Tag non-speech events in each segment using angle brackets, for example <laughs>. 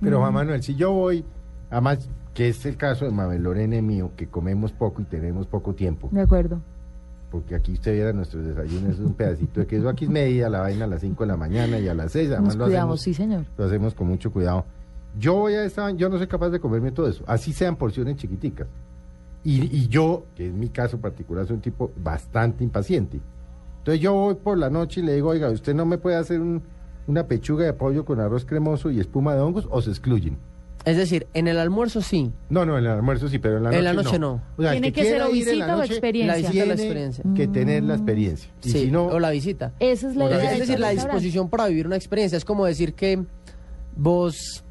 Pero Juan Manuel, si yo voy, además que es el caso de Mabel Lorena y mío, que comemos poco y tenemos poco tiempo, De acuerdo. porque aquí usted viera nuestros desayunos, es un pedacito de queso, aquí es medida la vaina a las 5 de la mañana y a las 6, además Nos lo cuidamos, hacemos, sí, señor. lo hacemos con mucho cuidado. Yo voy a esta, yo no soy capaz de comerme todo eso, así sean porciones chiquiticas. Y, y yo, que es mi caso particular, soy un tipo bastante impaciente. Entonces yo voy por la noche y le digo, oiga, ¿usted no me puede hacer un- una pechuga de pollo con arroz cremoso y espuma de hongos o se excluyen? Es decir, en el almuerzo sí. No, no, en el almuerzo sí, pero en la noche En la noche no. O sea, el Tiene que ser o visita o experiencia. La visita o la experiencia. que tener la experiencia. Y sí, si no, o la visita. Esa es la idea. Es decir, la disposición para vivir una experiencia. Es como decir que vos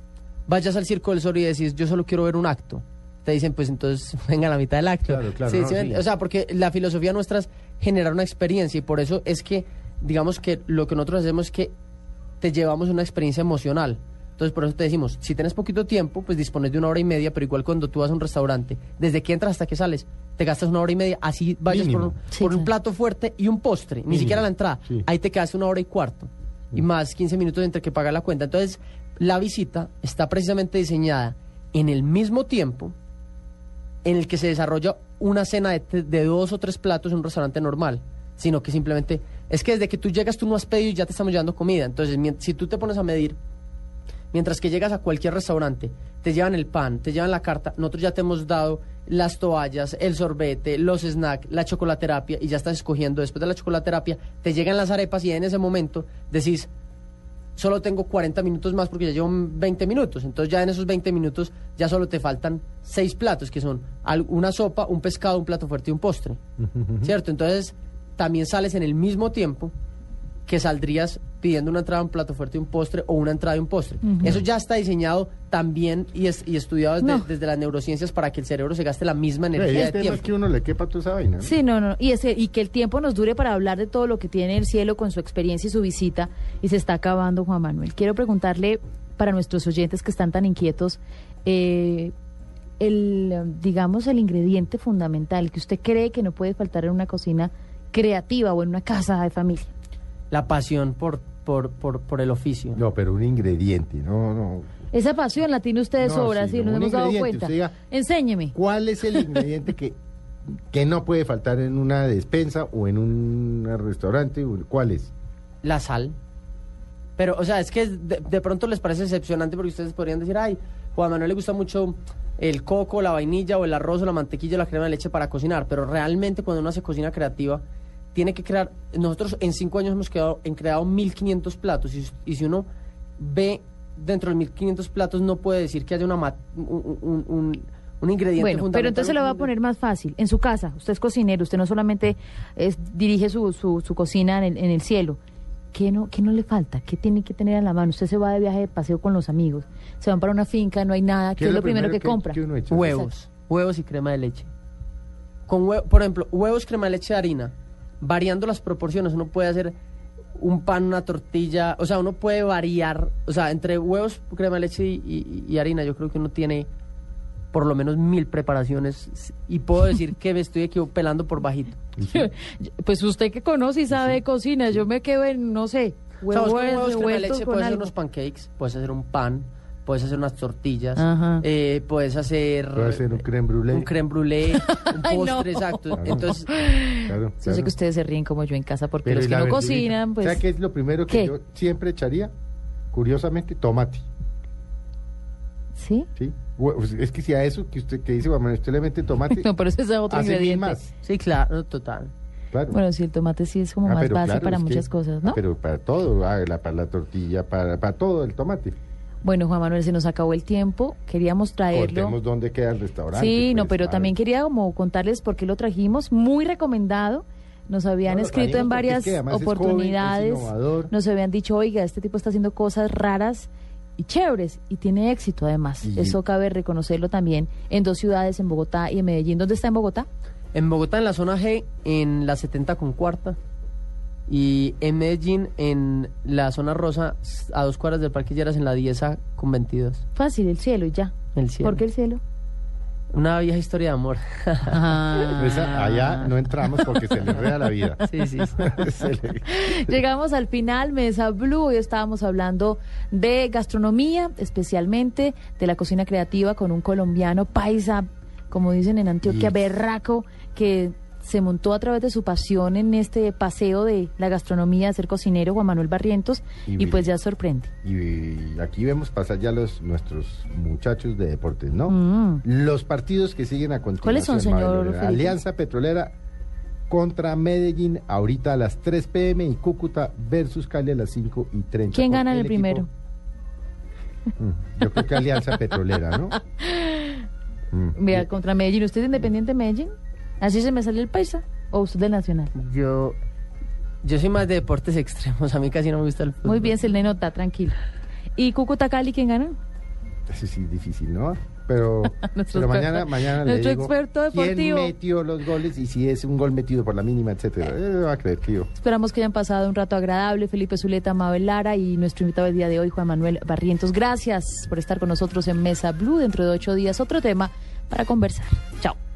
vayas al Circo del Sol y decís, yo solo quiero ver un acto. Te dicen, pues entonces <laughs> venga a la mitad del acto. Claro, claro, Sí, no, sí, sí. O sea, porque la filosofía nuestra es generar una experiencia y por eso es que, digamos que lo que nosotros hacemos es que te llevamos una experiencia emocional. Entonces, por eso te decimos, si tienes poquito tiempo, pues dispones de una hora y media, pero igual cuando tú vas a un restaurante, desde que entras hasta que sales, te gastas una hora y media, así vayas por, un- Sí, por un claro. plato fuerte y un postre, ni siquiera la entrada. Sí. Ahí te quedaste una hora y cuarto. Y más 15 minutos entre que pagas la cuenta. Entonces, la visita está precisamente diseñada en el mismo tiempo en el que se desarrolla una cena de, te- de dos o tres platos en un restaurante normal, sino que simplemente es que desde que tú llegas tú no has pedido y ya te estamos llevando comida. Entonces, si tú te pones a medir, mientras que llegas a cualquier restaurante, te llevan el pan, te llevan la carta, nosotros ya te hemos dado las toallas, el sorbete, los snacks, la chocolaterapia y ya estás escogiendo después de la chocolaterapia, te llegan las arepas y en ese momento decís, solo tengo 40 minutos más porque ya llevo 20 minutos. Entonces ya en esos 20 minutos ya solo te faltan seis platos, que son una sopa, un pescado, un plato fuerte y un postre. ¿Cierto? Entonces también sales en el mismo tiempo que saldrías pidiendo una entrada, un plato fuerte y un postre o una entrada y un postre. Eso ya está diseñado también y, es- y estudiado desde, No. desde las neurociencias para que el cerebro se gaste la misma energía de tema es tiempo. que uno le quepa toda esa vaina. ¿no? Sí, no, no. Y, ese, y que el tiempo nos dure para hablar de todo lo que tiene el cielo con su experiencia y su visita. Y se está acabando, Juan Manuel. Quiero preguntarle para nuestros oyentes que están tan inquietos, eh, el, digamos, el ingrediente fundamental que usted cree que no puede faltar en una cocina creativa o en una casa de familia. La pasión por, por, por, por el oficio. No, pero un ingrediente, no, no. Esa pasión la tiene usted de No, sobra, sí, sí, no, nos hemos dado cuenta. usted diga- Enséñeme. ¿Cuál es el ingrediente que, <laughs> que no puede faltar en una despensa o en un restaurante? ¿Cuál es? La sal. Pero, o sea, es que de, de pronto les parece decepcionante porque ustedes podrían decir, ay, Juan Manuel le gusta mucho el coco, la vainilla o el arroz o la mantequilla o la crema de leche para cocinar. Pero realmente cuando uno hace cocina creativa, tiene que crear... Nosotros en cinco años hemos quedado, en creado 1.500 platos. Y, y si uno ve dentro de 1.500 platos, no puede decir que haya una un, un- un- un ingrediente Bueno, pero entonces lo voy a poner más fácil. En su casa, usted es cocinero, usted no solamente es- dirige su, su, su cocina en el, en el cielo. ¿Qué no, ¿Qué no le falta? ¿Qué tiene que tener a la mano? Usted se va de viaje de paseo con los amigos, se van para una finca, no hay nada. ¿Qué, es lo primero, que, compra? uno echa? Huevos, huevos y crema de leche. Con por ejemplo, huevos, crema de leche, harina. Variando las proporciones, uno puede hacer un pan, una tortilla, o sea, uno puede variar, o sea, entre huevos, crema de leche y, y- y harina, yo creo que uno tiene por lo menos mil preparaciones y puedo <laughs> decir que me estoy equivo- pelando por bajito. <laughs> Pues usted que conoce y sabe de cocina, yo me quedo en, no sé, huevos huevos, crema leche, con puedes hacer unos pancakes, puedes hacer un pan, puedes hacer unas tortillas, eh, puedes hacer... Un creme brûlée. Un creme brûlée, un <laughs> postre, no. exacto. Claro. Entonces, Claro, Yo sé que ustedes se ríen como yo en casa porque Pero los ¿y que no verdurita? cocinan, pues... ¿Sabe qué es lo primero que ¿Qué? yo siempre echaría? Curiosamente, tomate. ¿Sí? ¿sí? Pues, Es que si a eso que usted que dice, bueno, usted le mete tomate, <laughs> No, pero ese es otro ingrediente. más. sí, claro, total. Claro. Bueno, sí, el tomate sí es como Ah, más pero base claro, para es que- muchas cosas, ¿no? ah, pero para todo, ah, la- para la tortilla, para, para todo el tomate. Bueno, Juan Manuel, se nos acabó el tiempo. Queríamos traerlo. Contemos dónde queda el restaurante. Sí, no, pues, pero a también quería como contarles por qué lo trajimos. Muy recomendado. Nos habían No, escrito en es varias que es joven, es oportunidades. innovador. nos habían dicho, oiga, este tipo está haciendo cosas raras y chéveres y tiene éxito además. Y- Eso cabe reconocerlo también en dos ciudades, en Bogotá y en Medellín. ¿Dónde está en Bogotá? En Bogotá, en la zona G, en la 70 con cuarta. Y en Medellín, en la zona rosa, a dos cuadras del Parque Lleras, en la 10 A con 22. Fácil, el cielo y ya. El cielo. ¿Por qué el cielo? Una vieja historia de amor. Ah. Esa- allá no entramos porque se le enreda la vida. sí, sí, sí. <laughs> Se le- Llegamos al final, Mesa Blue. Hoy estábamos hablando de gastronomía, especialmente de la cocina creativa con un colombiano paisa, como dicen en Antioquia, Y- berraco, que se montó a través de su pasión en este paseo de la gastronomía de ser cocinero, Juan Manuel Barrientos, Y y, pues ya sorprende. Y aquí vemos pasar ya los nuestros muchachos de deportes, ¿no? Mm. Los partidos que siguen a continuación. ¿Cuáles son, señor? Alianza Petrolera contra Medellín ahorita a las 3 pm y Cúcuta versus Cali a las 5 y 30. ¿Quién gana en el equipo- primero? Mm, Yo creo que Alianza Petrolera, ¿no? <laughs> Mm. Vea, contra Medellín. ¿Usted es independiente de Medellín? ¿Así se me sale el paisa? ¿O usted del Nacional? Yo, yo soy más de deportes extremos. A mí casi no me gusta el fútbol. Muy bien, se le nota, tranquilo. ¿Y Cúcuta Cali quién gana? Eso sí, difícil, ¿no? Pero, <laughs> mañana, mañana le digo experto deportivo. quién metió los goles y si es un gol metido por la mínima, etcétera. Eh, va a creer yo. Esperamos que hayan pasado un rato agradable. Felipe Zuleta, Mabel Lara y nuestro invitado del día de hoy, Juan Manuel Barrientos. Gracias por estar con nosotros en Mesa Blue. Dentro de ocho días, otro tema para conversar. Chao.